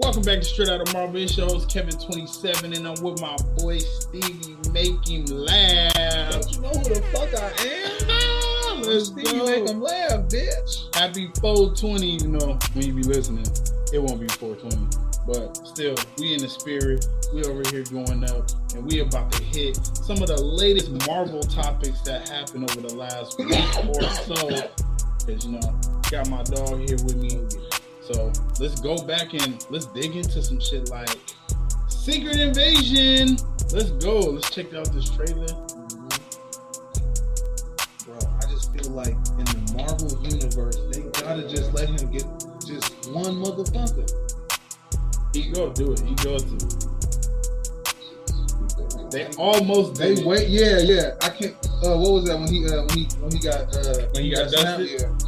Welcome back to Straight Out of Marvel Shows. Kevin27, and I'm with my boy Stevie. Make him laugh. Don't you know who the fuck I am? Let's Stevie go. make him laugh, bitch. Happy 420, even though when you be listening, it won't be 420. But still, we in the spirit. We over here going up, and we about to hit some of the latest Marvel topics that happened over the last week or so. Cause you know, got my dog here with me. So let's go back and let's dig into some shit like Secret Invasion. Let's go. Let's check out this trailer. Bro, I just feel like in the Marvel universe, they gotta just let him get just one motherfucker. He go do it. He goes to. it. They almost They wait, yeah, yeah. I can't. Uh, what was that when he uh, when he when he got uh, When he got snapped? dusted? Yeah.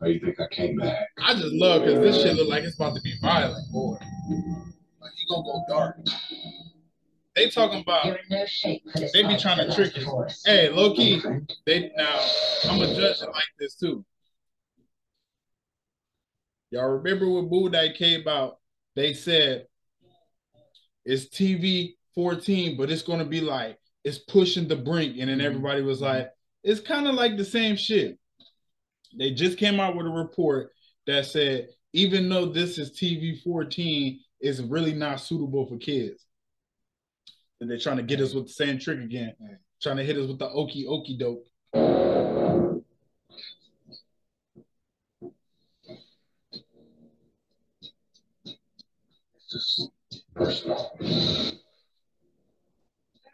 How you think I came back? I just love because this shit look like it's about to be violent. Boy, like he gonna go dark. They talking about no shape They be trying to trick Last you. Hey, low key, they now I'm gonna judge it like this too. Y'all remember when Moon Knight came out? They said it's TV 14, but it's gonna be like it's pushing the brink, and then everybody was like, it's kind of like the same shit. They just came out with a report that said even though this is TV 14, it's really not suitable for kids. And they're trying to get us with the same trick again, trying to hit us with the okey okey dope. It's just personal.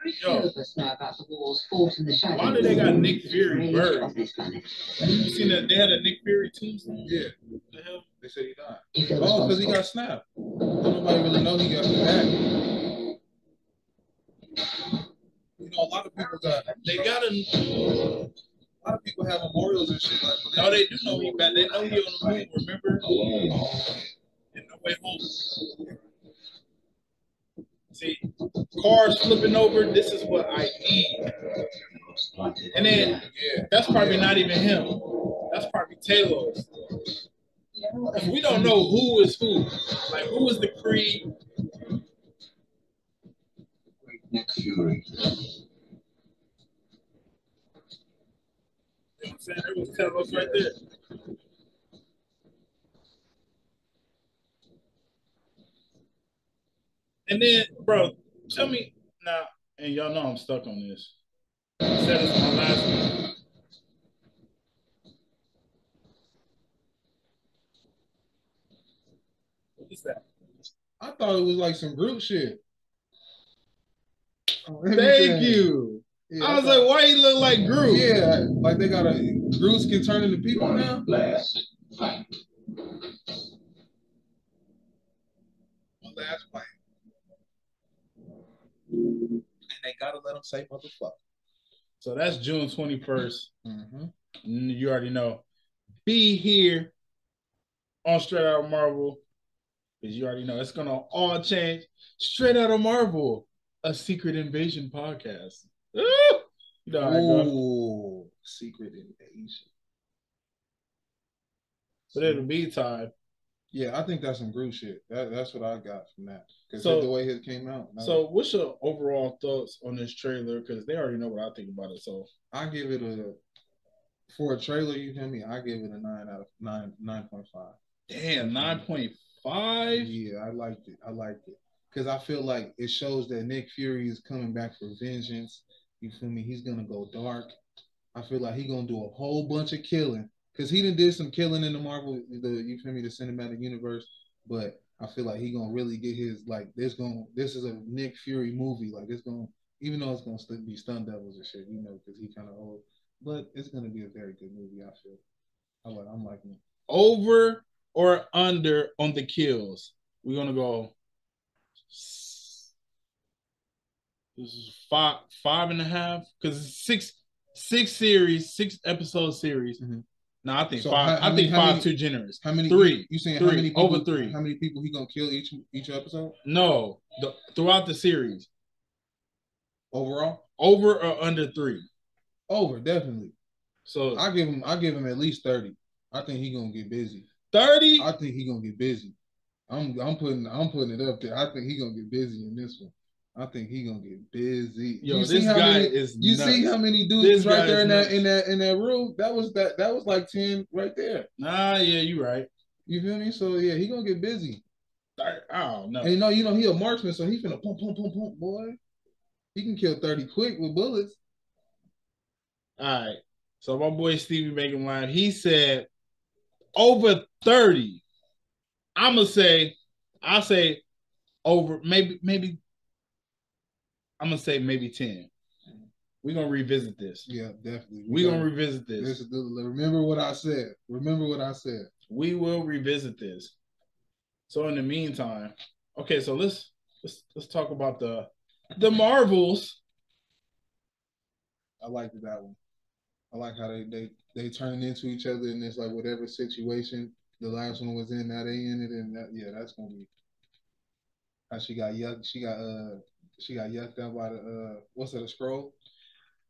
Very Yo. few of us know about the wars fought in the shadows. Why do they got Nick Fury Rage buried? of this planet. You seen that they had a Nick Fury tombstone? Yeah, What the hell? they said he died. You Oh, because he got snapped. Don't nobody really know he got back. You know, a lot of people got. They got a A lot of people have memorials and shit like. that. no, they do know he back. They know he on the move. Remember? Oh, in the way home. See, cars flipping over. This is what I need. And then Yeah. that's probably not even him. That's probably Talos. we don't know who is who. Like who is the Creed? Nick Fury. You know what I'm saying? It was Talos right there. And then, bro, tell me now, and y'all know I'm stuck on this. I said this my last one. What is that? I thought it was like some group shit. Oh, Thank you. Yeah, I was thought- like, why he look like Groot? Yeah, like they got a Groots can turn into people now. Last fight. Last fight. And they gotta let them say motherfucker. So that's June 21st. Mm-hmm. Mm, You already know. Be here on Straight Out of Marvel. Because you already know it's gonna all change. Straight Out of Marvel, a secret invasion podcast. Ooh! You know how I go. Ooh, secret invasion. But in the meantime, Yeah, I think that's some Groot shit. That, that's what I got from that. Because So- the way it came out. so what's your overall thoughts on this trailer? Because they already know what I think about it. So I give it a for a trailer. You hear me? I give it a nine out of nine nine point five. damn, 9.5. Yeah, I liked it. I liked it because I feel like it shows that Nick Fury is coming back for vengeance. You feel me? He's gonna go dark. I feel like he gonna do a whole bunch of killing because he done did some killing in the Marvel, the you feel me, the cinematic universe. But I feel like he gonna really get his like this. Going this is a Nick Fury movie. Like it's gonna even though it's gonna still be stunt devils and shit, you know, because he kind of old. but it's gonna be a very good movie. I feel. I like. I'm liking it. Over or under on the kills? We're gonna go. This is five, five and a half, because six, six series, six episode series. Mhm. No, I think So five. how- I think five too generous. How many? Three. You saying Three. how many? People, Over three. How many people he gonna kill each each episode No, the, throughout the series, overall? over or under three. Over, definitely. So I give him. I give him at least thirty. I think he gonna get busy. thirty. I think he gonna get busy. I'm. I'm putting. I'm putting it up there. I think he gonna get busy in this one. I think he gonna get busy. Yo, you see this guy many? is. You nuts. see how many dudes This right there in that in that in that room? That was that. That was like ten right there. Nah, yeah, you right. You feel me? So yeah, he gonna get busy. I, I don't know. And you know, you know, he a marksman, so he finna pump, pump, pump, pump, boy. He can kill thirty quick with bullets. All right. So my boy Stevie him laugh. He said over 30. I'ma say, I say over maybe, maybe I'm gonna say maybe 10. We're gonna revisit this. Yeah, definitely. We're gotta- gonna revisit this this. remember what I said. Remember what I said. We will revisit this. So in the meantime, okay, so let's let's let's talk about the the Marvels. I liked that one. I like how they they they turned into each other and it's like whatever situation the last one was in, now they in it, and that yeah, that's gonna be how she got young. She got uh she got yucked out by the uh what's it a scroll?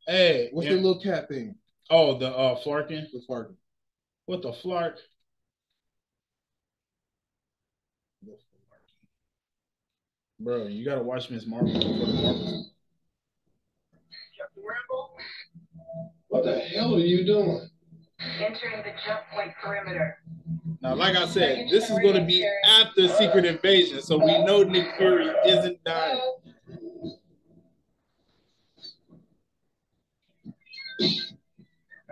Hey, What's yeah. the little cat thing? oh the uh Flerken? The Farkin. What the Flark? Bro, you gotta watch Miss Marvel for the Marvels. What the hell are you doing? Entering the jump point perimeter. Now, like I said, this is gonna be after Secret Invasion, so we know Nick Fury isn't dying.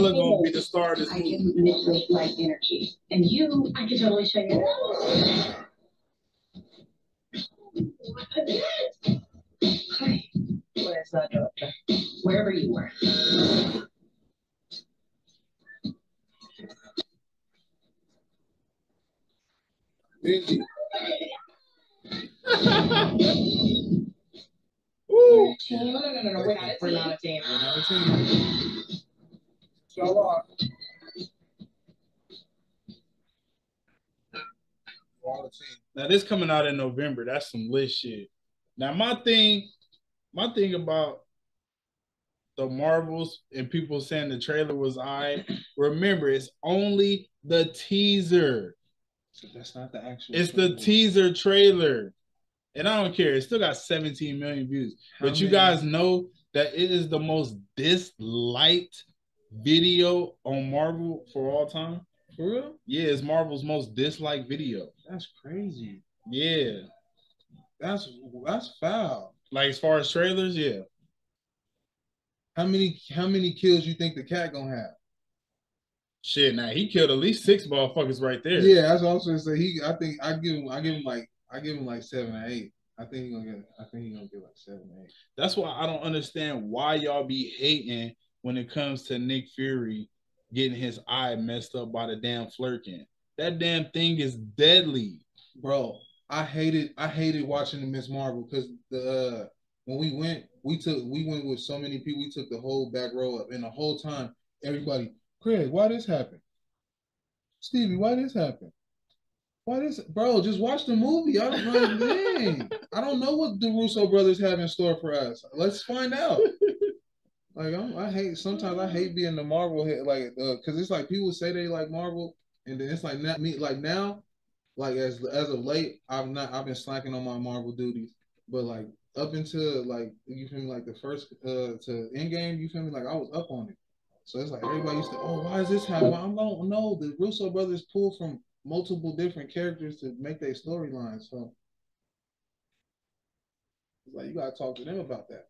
y'all, Kamala gonna be the star of this I movie. can manipulate light energy, and you, I can totally show you. Hi, where's the doctor? Wherever you were. Busy. Woo! No, no, no, no, no, we're not, we're not a team. We're not a team. So are. We're all a team. Now this coming out in November. That's some lit shit. Now my thing, my thing about the Marvels and people saying the trailer was I. Remember, it's only the teaser. So that's not the actual. It's the teaser trailer. And I don't care. It still got 17 million views. How but you guys know that it is the most disliked video on Marvel for all time. For real? Yeah, it's Marvel's most disliked video. That's crazy. Yeah. That's that's foul. Like as far as trailers, yeah. How many how many kills you think the cat gonna have? Shit, now he killed at least six motherfuckers right there. Yeah, that's what I was gonna say. He, I think I give him, I give him like, I give him like seven or eight. I think he gonna get, I think he gonna get like seven eight. That's why I don't understand why y'all be hating when it comes to Nick Fury getting his eye messed up by the damn Flerken. That damn thing is deadly. Bro, I hated, I hated watching the Miss Marvel because the uh, when we went, we took, we went with so many people. We took the whole back row up, and the whole time, everybody, Craig, why this happen? Stevie, why this happen? Why this, bro? Just watch the movie. I don't know. I don't know what the Russo brothers have in store for us. Let's find out. Like I'm, I hate sometimes I hate being the Marvel head, like because it's like people say they like Marvel, And then it's like not me like now, like as as of late, I've not I've been slacking on my Marvel duties. But like up until like you feel me, like the first uh to end game, you feel me, like I was up on it. So it's like everybody used to, oh, why is this happening? I don't know. The Russo brothers pull from multiple different characters to make their storyline. So it's like you gotta talk to them about that.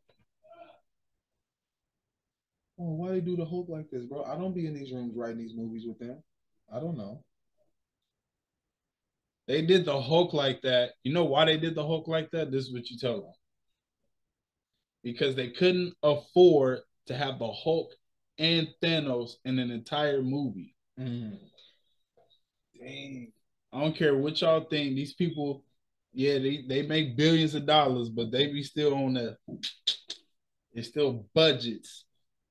Oh, why they do the Hulk like this, bro? I don't be in these rooms writing these movies with them. I don't know. They did the Hulk like that. You know why they did the Hulk like that? This is what you tell them. Because they couldn't afford to have the Hulk and Thanos in an entire movie. Mm. Dang. I don't care what y'all think. These people, yeah, they, they make billions of dollars, but they be still on the it's still budgets.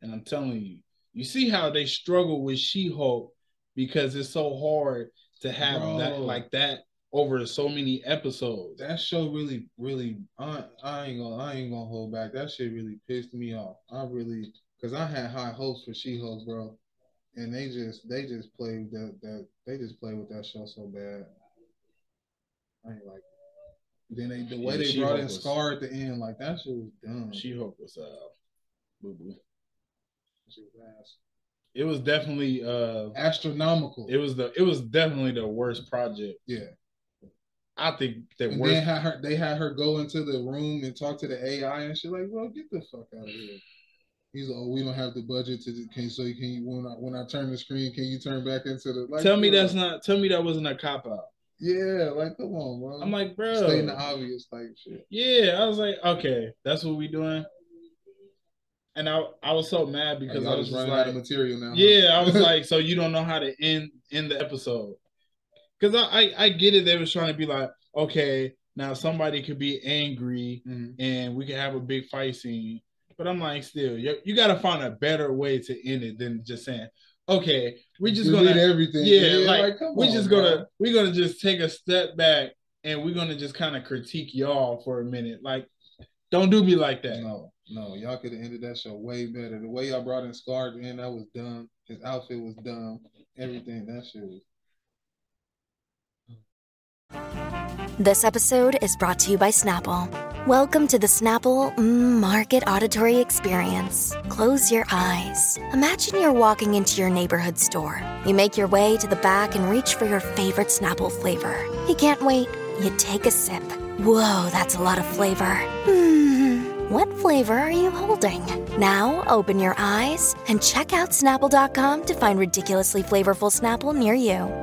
And I'm telling you, you see how they struggle with She-Hulk because it's so hard to have Bro. that like that over so many episodes. That show really, really, I, I ain't gonna, I ain't gonna hold back. That shit really pissed me off. I really, cause I had high hopes for She-Hulk, bro, and they just, they just played that, that, they just played with that show so bad. I ain't like. It. Then they, the way Yeah, they She-Hulk brought in was- Skaar at the end, like that shit was dumb. She-Hulk was uh boo boo. Shit was ass. It was definitely uh astronomical. it was the it was definitely the worst project. yeah. I think the And worst then had her, they had her go into the room and talk to the AI and shit. Like, well, get the fuck out of here. He's like, oh, we don't have the budget to. Can so you can you when I when I turn the screen, can you turn back into the? Like, tell me that's not tell me that wasn't a cop out. Yeah, like come on, bro. I'm like, bro. stating the obvious type shit. Yeah, I was like, okay, that's what we doing. And I I was so mad because Because I was running like, out of material now. huh? yeah, I was like, so you don't know how to end end the episode? Because I, I I get it. They was trying to be like, okay, now somebody could be angry Mhm. and we can have a big fight scene. But I'm like, still, you, you got to find a better way to end it than just saying, okay, we're just Delete gonna everything. yeah, like, come we're on, just gonna we're gonna just take a step back and we're gonna just kind of critique y'all for a minute. Like, don't do me like that. No, no, y'all could have ended that show way better. The way y'all brought in Skaar at the that was dumb. His outfit was dumb. Everything that shit was. This episode is brought to you by Snapple. Welcome to the Snapple mm, Market Auditory Experience. Close your eyes. Imagine you're walking into your neighborhood store. You make your way to the back and reach for your favorite Snapple flavor. You can't wait. You take a sip. Whoa, that's a lot of flavor. Hmm. What flavor are you holding? Now open your eyes and check out Snapple.com to find ridiculously flavorful Snapple near you.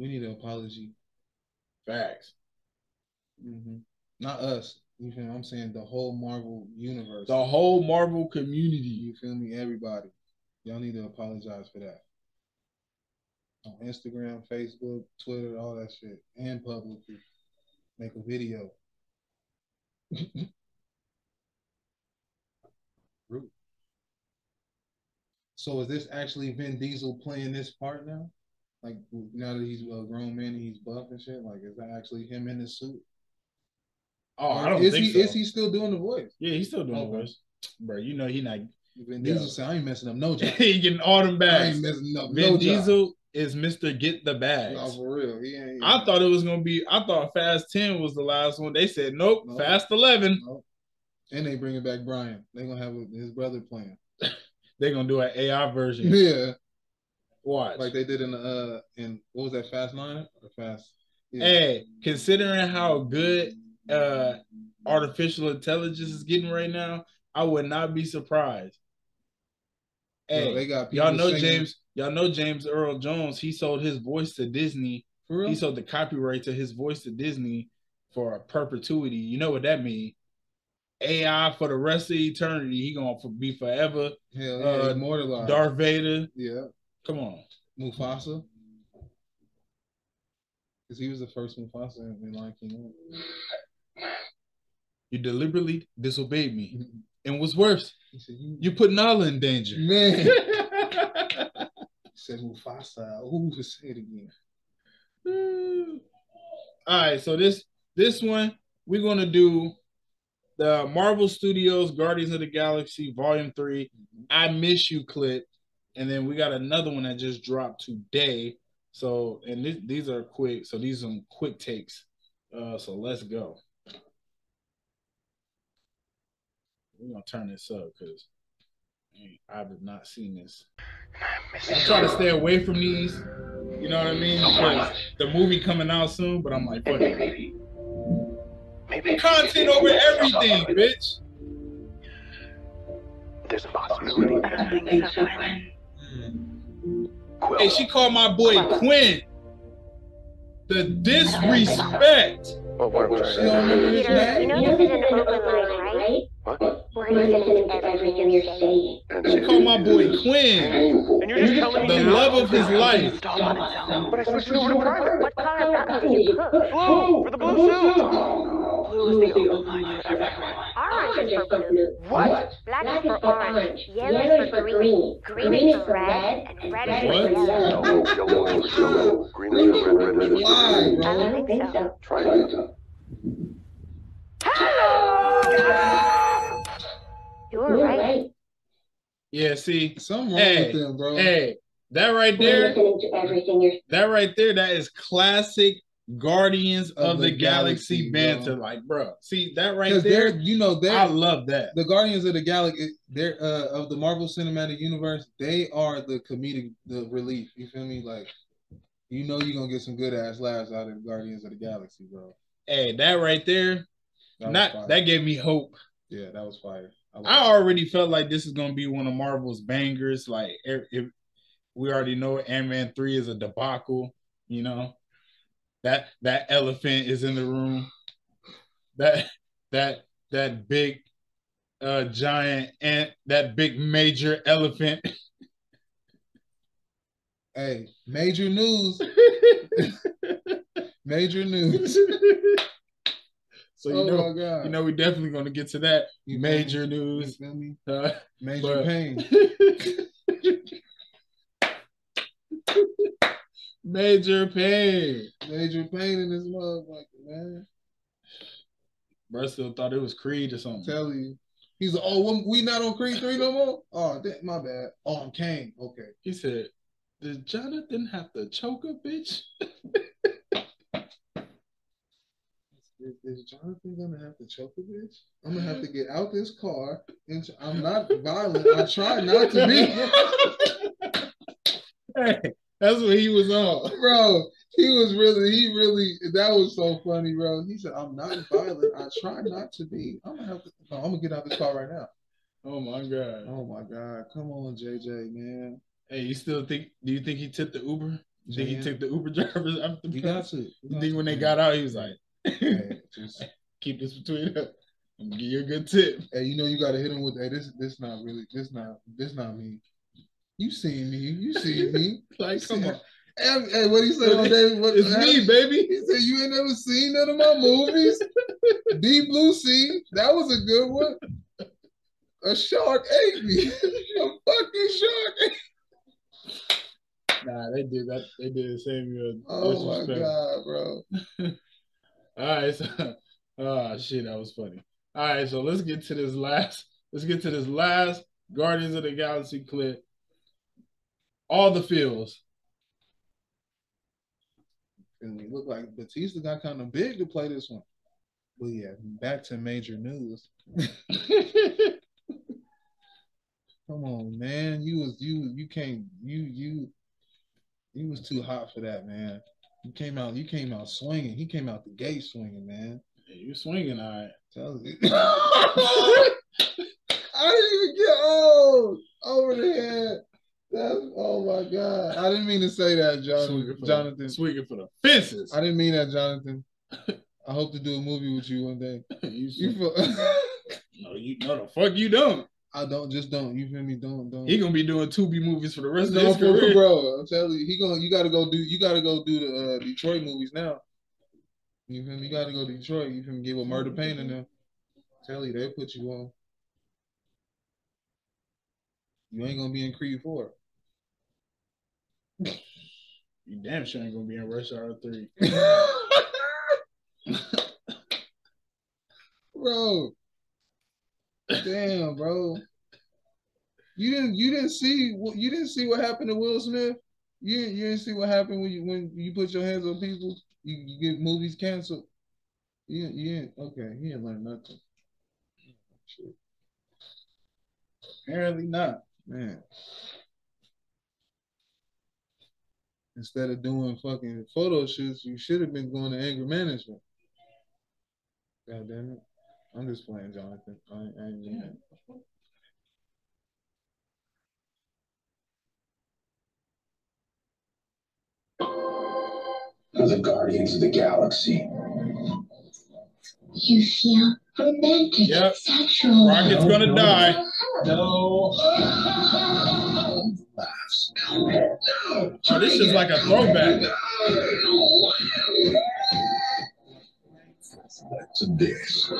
We need an apology. Facts. hmm Not us. You feel me? I'm saying the whole Marvel universe. The whole Marvel community. You feel me? Everybody. Y'all need to apologize for that. On Instagram, Facebook, Twitter, all that shit. And publicly. Make a video. Rude. So is this actually Vin Diesel playing this part now? Like now that he's a grown man and he's buff and shit, like is that actually him in the suit? Oh, I don't is think he so. is he still doing the voice? Yeah, he's still doing Okay. the voice, bro. You know he not. Vin. Diesel said, I ain't messing up no job. he getting all them I bags. ain't messing up Vin no Diesel is Mister Get the job. Bags. No, for real. He ain't. I thought it was gonna be. I thought Fast Ten was the last one. They said nope. No. Fast Eleven. No. And they bringing back Brian. They gonna have his brother playing. They're gonna do an AI version. Yeah, Watch. like they did in the uh in what was that Fast Nine or Fast? Yeah. Hey, considering how good uh artificial intelligence is getting right now, I would not be surprised. Hey, they got y'all know singing- James. Y'all know James Earl Jones. He sold his voice to Disney. He sold the copyright to his voice to Disney for a perpetuity. You know what that means? AI for the rest of eternity. He gonna be forever. Hell yeah, uh, immortalized. Darth Vader. Yeah, Come on. Mufasa. Because he was the first Mufasa in, Lion King. You deliberately disobeyed me. Mm-hmm. And what's worse, He said, you, you put Nala in danger. man. he said Mufasa. Would say it again? All right, so this this one we're gonna do the Marvel Studios Guardians of the Galaxy Volume 3 mm-hmm. I Miss You clip, and then we got another one that just dropped today. So and this, these are quick, so these are some quick takes. Uh, so let's go. We're gonna turn this up because I have not seen this. I try to stay away from these. You know what I mean? Because the movie coming out soon, but I'm like, fuck. Maybe. Maybe. Content over everything, bitch. There's a possibility. Hey, she called my boy Quinn. The disrespect. Well, what I'm She trying don't to remember his Peter, you name? know this is an open line, right? What? We're listening to everything you're saying. She called my boy Quinn. And you're just telling The love of his life. But I switched it over to private. What color buttons did you push? Blue for the blue suit. Blue is the open line for everyone. Orange is for blue. What? Black is for orange. Yellow is for green. Green is for red. And red is for What? yellow. Yellow, yellow is yellow. Green is red, red is Why, I bro? don't think so. Try it. You're right. Yeah, see, Something wrong Hey, with them, bro. hey, that right We're there, listening to everything you're that right there, that is classic Guardians of, the, Galaxy, Galaxy, bro. banter. Like, bro, see that right there. you know, I love that. the Guardians of the Galaxy, they're uh, of the Marvel Cinematic Universe. They are the comedic, the relief. You feel me? Like, you know, you're gonna get some good ass laughs out of Guardians of the Galaxy, bro. Hey, that right there, That not fire. that gave me hope. yeah, that was fire. like I already felt like this is gonna be one of Marvel's bangers. Like if, if we already know Ant Man three is a debacle, you know that that elephant is in the room. That that that big uh giant ant, that big major elephant. Hey, major news. major news. so you oh know, my god. you know, we're definitely gonna get to that You major me? You news. feel me? Uh, Major but- pain. major pain. Major pain in this motherfucker, man. Bro, still thought it was Creed or something. Tell you. He's like, oh, we- we not on Creed 3 no more? Oh, that, my bad. Oh, I'm Kane. Okay. He said, "Did Jonathan have to choke a bitch?" Is, is Jonathan gonna have to choke a bitch? I'm gonna have to get out this car. And I'm not violent. I try not to be. hey, that's what he was on. bro, he was really, he really, that was so funny, bro. He said, I'm not violent. I try not to be. I'm gonna have to, no, I'm gonna get out of this car right now. Oh my god. Oh my God. Come on, JJ, man. Hey, you still think? Do you think he took the Uber? You think he took the Uber drivers after? You got to. You You think when they got out, he was like, Hey, just, "Keep this between us. I'm give you a good tip." hey, you know you gotta hit him with, hey, this, this not really, this not, this not me. You seen me? You seen me? Like, come on, Hey, hey, what he say on David? What, it's me, baby. He said, You ain't never seen none of my movies? Deep Blue Sea, that was a good one. A shark ate me. a fucking shark ate Nah, they did that. They did the same. Uh, Oh my. God, bro. All right, so oh shit, that was funny. All right, so let's get to this last. Let's get to this last Guardians of the Galaxy clip. All the feels. And it looked like Bautista got kind of big to play this one. But yeah, back to major news. Come on, man. You was you you came you you you was too hot for that, man. You came out you came out swinging. He came out the gate swinging, man. you swinging, all right. Tell you. I didn't even get old over the head. That's oh my god. I didn't mean to say that, Jonathan. swinging for the fences. I didn't mean that, Jonathan. I hope to do a movie with you one day. you You feel no, you no the fuck you don't. I don't just don't. You feel me? Don't don't. He gonna be doing two B movies for the rest of No, his career. bro. I'm telling you, he gonna. You gotta go do. You gotta go do the uh, Detroit movies now. You feel me? You gotta go to Detroit. You feel me? Get with Murder Pain in them. Tell you, they put you on. You ain't gonna be in Creed Four. You damn sure ain't gonna be in Rush Hour Three. bro. Damn, bro. You didn't you didn't see what you didn't see what happened to Will Smith? You didn't, you didn't see what happened when you when you put your hands on people? You, you get movies canceled. You didn't okay, he didn't learn nothing. Shit, Apparently not. man. Instead of doing fucking photo shoots, you should have been going to anger management. God damn it. I'm just playing, Jonathan. I, ain't- I ain't mean that. The Guardians of the Galaxy. You feel romantic, Yep. sexual. Rocket's gonna die. No. Oh, this is like a throwback. To this.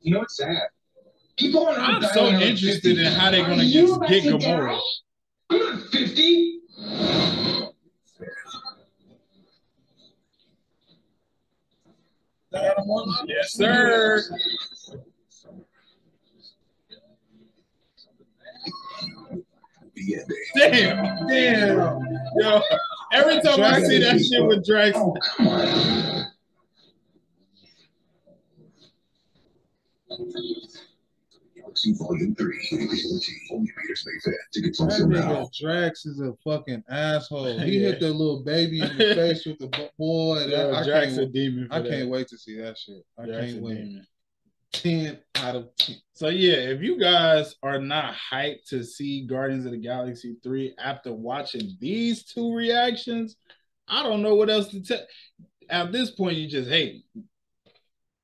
You know what's sad? People are I'm so interested in how they're gonna You get, get about Gamora. I'm not 50. Yes, sir. The ending. Damn, damn. Yo, every time I see that shit with Drax, Oh, come on. Galaxy Volume 3. Only Peters May Fan. Tickets on sale now. Drax is a fucking asshole. He Yeah. hit that little baby in the face with the boy. That, yo, I, Drax a demon. For I that. can't wait to see that shit. I Drax can't wait. demon. Ten out of ten. So yeah, if you guys are not hyped to see Guardians of the Galaxy 3 after watching these two reactions, I don't know what else to tell. At this point, you just hate.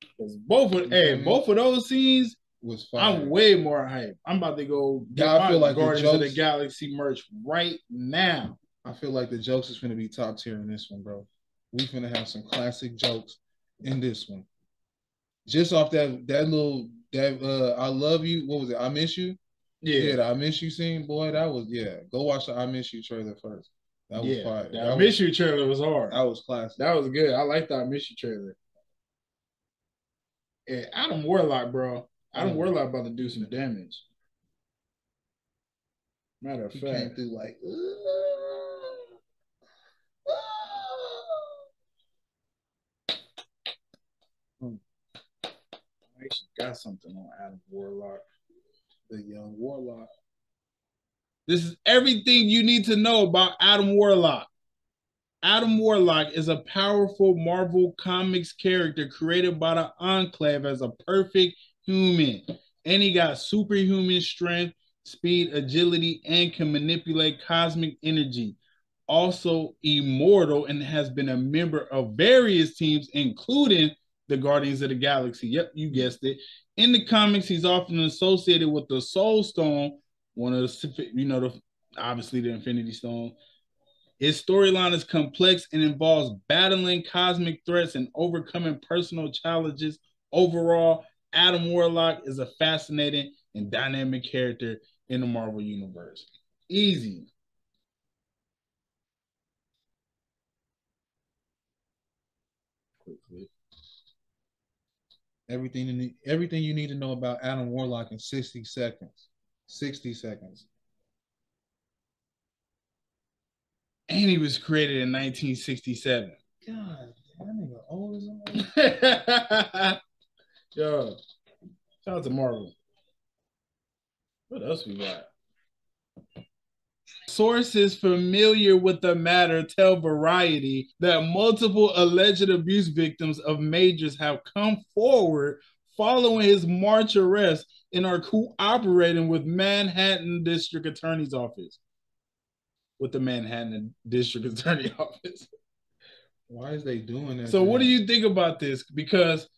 Because both of hey, Mhm. both of those scenes, Was fire. I'm way more hyped. I'm about to go get Yeah, I feel like the Guardians of the Galaxy merch right now. I feel like the jokes is gonna be top tier in this one, bro. We finna have some classic jokes in this one. Just off that that little that uh I love you. What was it? I miss you. Yeah, Yeah, I miss you scene, boy. That was yeah. Go watch the I miss you trailer first. That was yeah. fire. That I was, Miss You trailer was hard. that was classic. That was good. I like the I Miss You trailer. Yeah, Adam Warlock, bro. Adam Mm. Warlock about to do some damage. Matter of he came fact, through like. I actually got something on Adam Warlock. The young warlock. This is everything you need to know about Adam Warlock. Adam Warlock is a powerful Marvel Comics character created by the Enclave as a perfect human. And he got superhuman strength, speed, agility, and can manipulate cosmic energy. Also immortal and has been a member of various teams, including the Guardians of the Galaxy. Yep, you guessed it. In the comics, he's often associated with the Soul Stone, one of the, you know, the obviously the Infinity Stone. His storyline is complex and involves battling cosmic threats and overcoming personal challenges. Overall, Adam Warlock is a fascinating and dynamic character in the Marvel Universe. Easy. Quick clip. Everything you need, everything you need to know about Adam Warlock in 60 seconds. 60 seconds. And he was created in 1967. God, that nigga old as. Yo, shout out to Marvel. What else we got? Sources familiar with the matter tell Variety that multiple alleged abuse victims of Majors have come forward following his March arrest and are cooperating with Manhattan District Attorney's Office. With the Manhattan District Attorney Office. Why is they doing that? So to what do you think about this? Because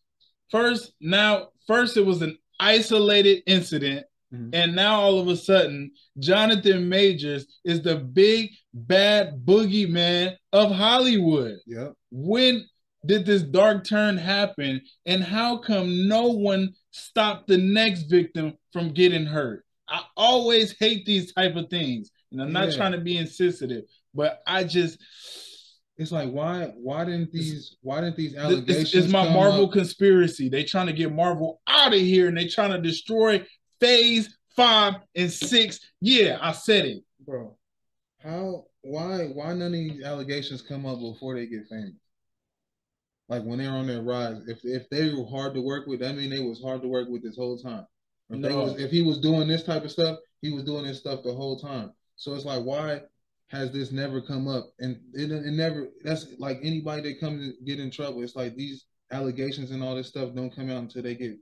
first now first it was an isolated incident Mhm. and now all of a sudden jonathan majors is the big bad boogeyman of hollywood Yep. when did this dark turn happen and how come no one stopped the next victim from getting hurt i always hate these type of things and i'm not Yeah. trying to be insensitive but i just It's like why why didn't these why didn't these allegations? It's, it's my Marvel up? conspiracy. They trying to get Marvel out of here and they trying to destroy phase five and six. Yeah, I said it. bro. How why why none of these allegations come up before they get famous? Like when they're on their rise, if if they were hard to work with, that mean they was hard to work with this whole time. If No. was if he was doing this type of stuff, he was doing this stuff the whole time. So it's like why has this never come up? And it, it never that's like anybody that comes to get in trouble, it's like these allegations and all this stuff don't come out until they get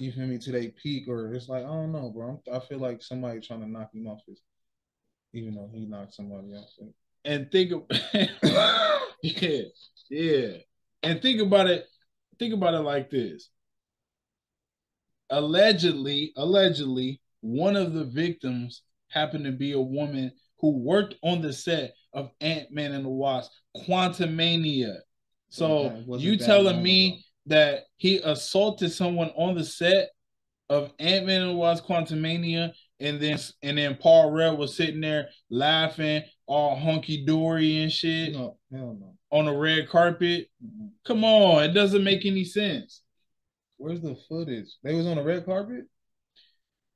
you feel me to they peak or it's like I don't know, bro. I feel like somebody trying to knock him off his even though he knocked somebody off. And think of yeah, yeah. And think about it. Think about it like this. Allegedly, allegedly, one of the victims happened to be a woman who worked on the set of Ant Man and the Wasp, Quantumania. So Okay, you telling me that he assaulted someone on the set of Ant Man and Wasp, Quantumania, and then and then Paul Rudd was sitting there laughing, all hunky dory and shit No, hell no. on the red carpet? Mhm. Come on, it doesn't make any sense. Where's the footage? They was on the red carpet.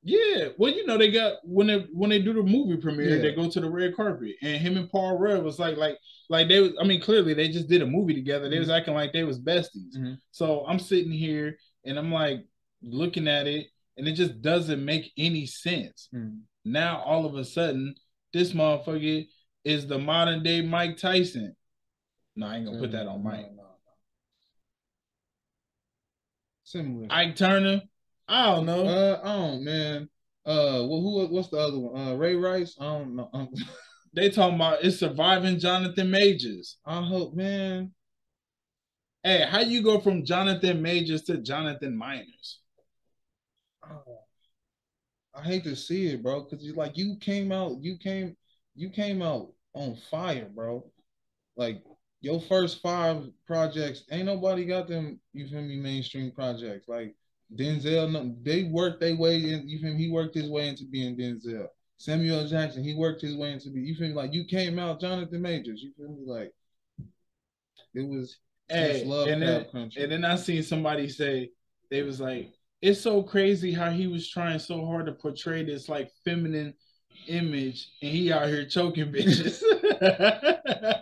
Yeah, well, you know they got when they when they do the movie premiere, Yeah. they go to the red carpet, and him and Paul Rudd was like like like they was. I mean, clearly they just did a movie together. They was acting like they was besties. Mhm. So I'm sitting here and I'm like looking at it, and it just doesn't make any sense. Mhm. Now all of a sudden, this motherfucker is the modern day Mike Tyson. No, I ain't gonna put that on No, Mike. Similar. Ike Turner. I don't know. uh, I don't man. Uh, well, who? What's the other one? Uh, Ray Rice. I don't know. They talking about it's surviving Jonathan Majors. I hope, man. Hey, how you go from Jonathan Majors to Jonathan Miners? Oh, I hate to see it, bro, because you like you came out, you came, you came out on fire, bro. Like your first five projects, ain't nobody got them. You feel me? Mainstream projects like Denzel. They worked their way in. You feel me? He worked his way into being Denzel. Samuel. Jackson. He worked his way into being. You feel me? Like you came out Jonathan Majors. You feel me? Like it was. Hey, just love and then, country. and then I seen somebody say they was like, it's so crazy how he was trying so hard to portray this like feminine image, and he out here choking bitches.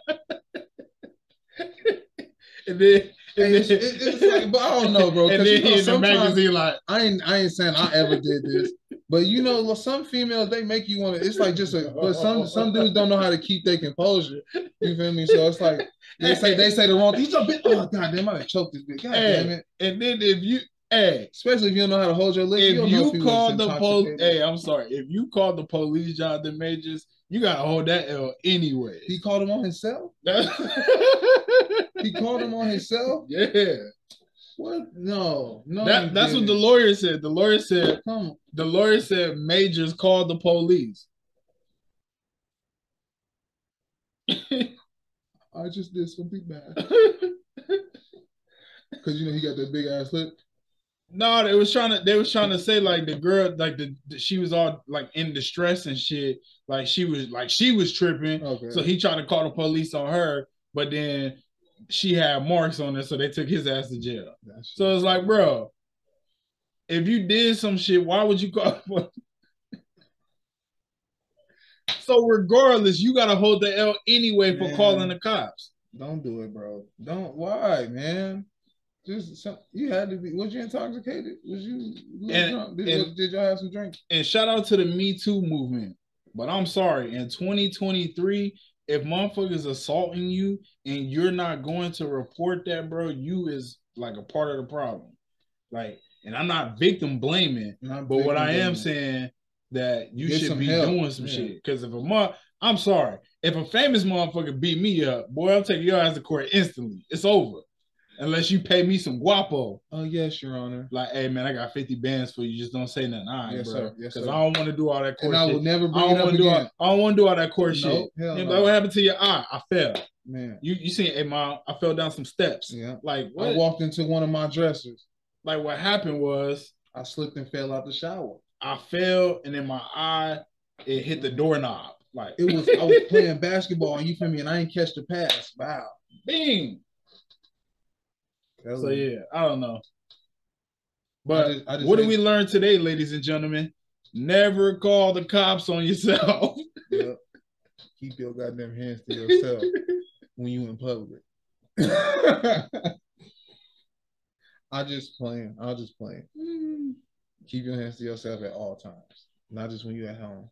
and then, and then it- like, but I don't know, bro. And then you know, in the magazine like, I ain't I ain't saying I ever did this, but you know, some females they make you want to. It's like just a, but some some dudes don't know how to keep their composure. You feel me? So it's like they say they say the wrong. thing. He's a bit. Oh god damn! I choked this bitch. God damn it! and then if you, hey, Especially if you don't know how to hold your lips. if you he call the police, hey, I'm sorry, if you call the police Jonathan Majors, you gotta hold that L anyway. he called him on himself. He called him on himself. yeah, What? No, no. that, that's what the lawyer said. The lawyer said Come. the lawyer said Majors called the police. I just did something bad because you know he got that big ass lip. no, they was trying to they was trying to say like the girl like the, the- she was all like in distress and shit. Like she was like she was tripping. Okay. So he tried to call the police on her, but then she had marks on her, so they took his ass to jail. That's- So it's like, bro, if you did some shit, why would you call? so regardless, you gotta hold the L anyway for Man. calling the cops. Don't do it, bro. Don't. Why, man? Just some, you had to be. Was you intoxicated? Was you, And- drunk? Did, and- did y'all have some drink? And shout out to the Me Too movement. But I'm sorry, in 2023, if motherfuckers assaulting you and you're not going to report that, bro, you is like a part of the problem. Like, and I'm not victim blaming, Not But what I am blaming. saying that you Get should be help. doing some Yeah. shit. Because if a mo- I'm sorry, if a famous motherfucker beat me up, boy, I'm taking your ass to court instantly. It's over. Unless you pay me some guapo. Oh yes, Your Honor. Like, hey man, I got 50 bands for you. Just don't say nothing. All right, Yes, bro. sir. Yes, Because. I don't want to do all that court And I will never I bring don't it up want to do all. I don't want to do all that court shit. hell Yeah, no. but what happened to your eye? I fell. Man, You you seen hey mom, I fell down some steps. yeah. Like what? I walked into one of my dressers. like what happened was I slipped and fell out the shower. I fell and then my eye it hit the doorknob. Like It was I was playing basketball and you feel me, and I didn't catch the pass. Wow. bing. That So was- yeah, I don't know. But I just- I just what did we learn today, ladies and gentlemen? Never call the cops on yourself. Yep. Keep your goddamn hands to yourself when you in public. I just playing. I just playing. Mm-hmm. Keep your hands to yourself at all times, not just when you're at home.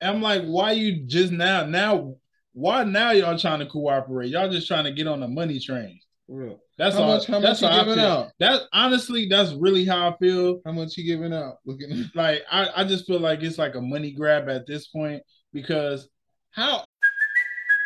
I'm like, why you just now? Now, why now y'all trying to cooperate? Y'all just trying to get on the money train. Real. That's How all. much- how that's much you giving out? That honestly, that's really how I feel. How much you giving out? Looking Like I, I just feel like it's like a money grab at this point because how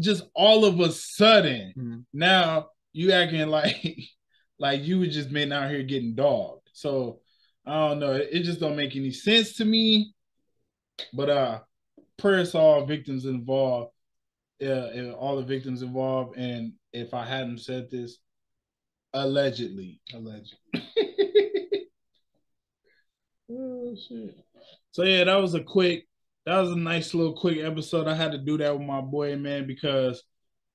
Just all of a sudden Mhm. now you acting like like you was just been out here getting dogged. So I don't know. It, just don't make any sense to me. But uh prayers to all victims involved. Yeah, and all the victims involved. And if I hadn't said this, allegedly. alleged. Oh shit. So yeah, that was a quick, that was a nice little quick episode. I had to do that with my boy, man, because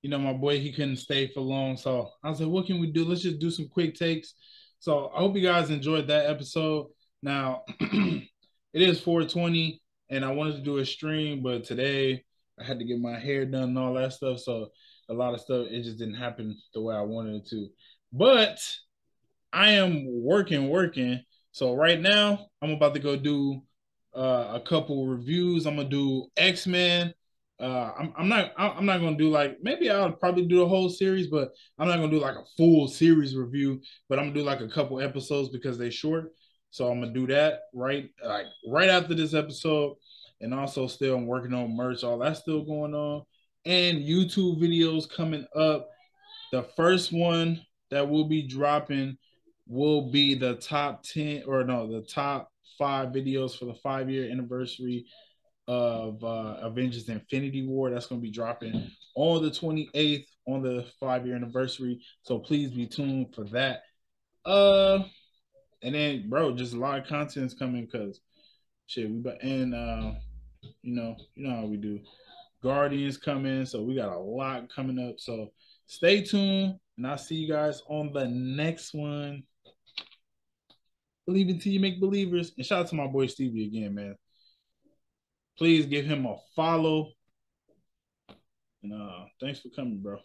you know my boy he couldn't stay for long. So I was like, what can we do? Let's just do some quick takes. So I hope you guys enjoyed that episode. Now it is 420, and I wanted to do a stream, but today I had to get my hair done and all that stuff. So a lot of stuff it just didn't happen the way I wanted it to. But I am working, working. So right now, I'm about to go do uh, a couple reviews. I'm gonna do X Men. Uh, I'm, I'm not I'm not gonna do like maybe I'll probably do the whole series, but I'm not gonna do like a full series review. But I'm gonna do like a couple episodes because they're short. So I'm gonna do that right like right after this episode, and also still I'm working on merch. All that's still going on, and YouTube videos coming up. The first one that will be dropping will be the top 10 or no, the top five videos for the five year anniversary of uh, Avengers Infinity War. That's going to be dropping on the 28th on the five year anniversary. So please be tuned for that. Uh, and then, bro, just a lot of content is coming because shit, we but and uh, you know, you know how we do. Guardians coming, so we got a lot coming up. So stay tuned, and I'll see you guys on the next one. Believe until you make believers. And shout out to my boy Stevie again, man. Please give him a follow. And uh thanks for coming, bro.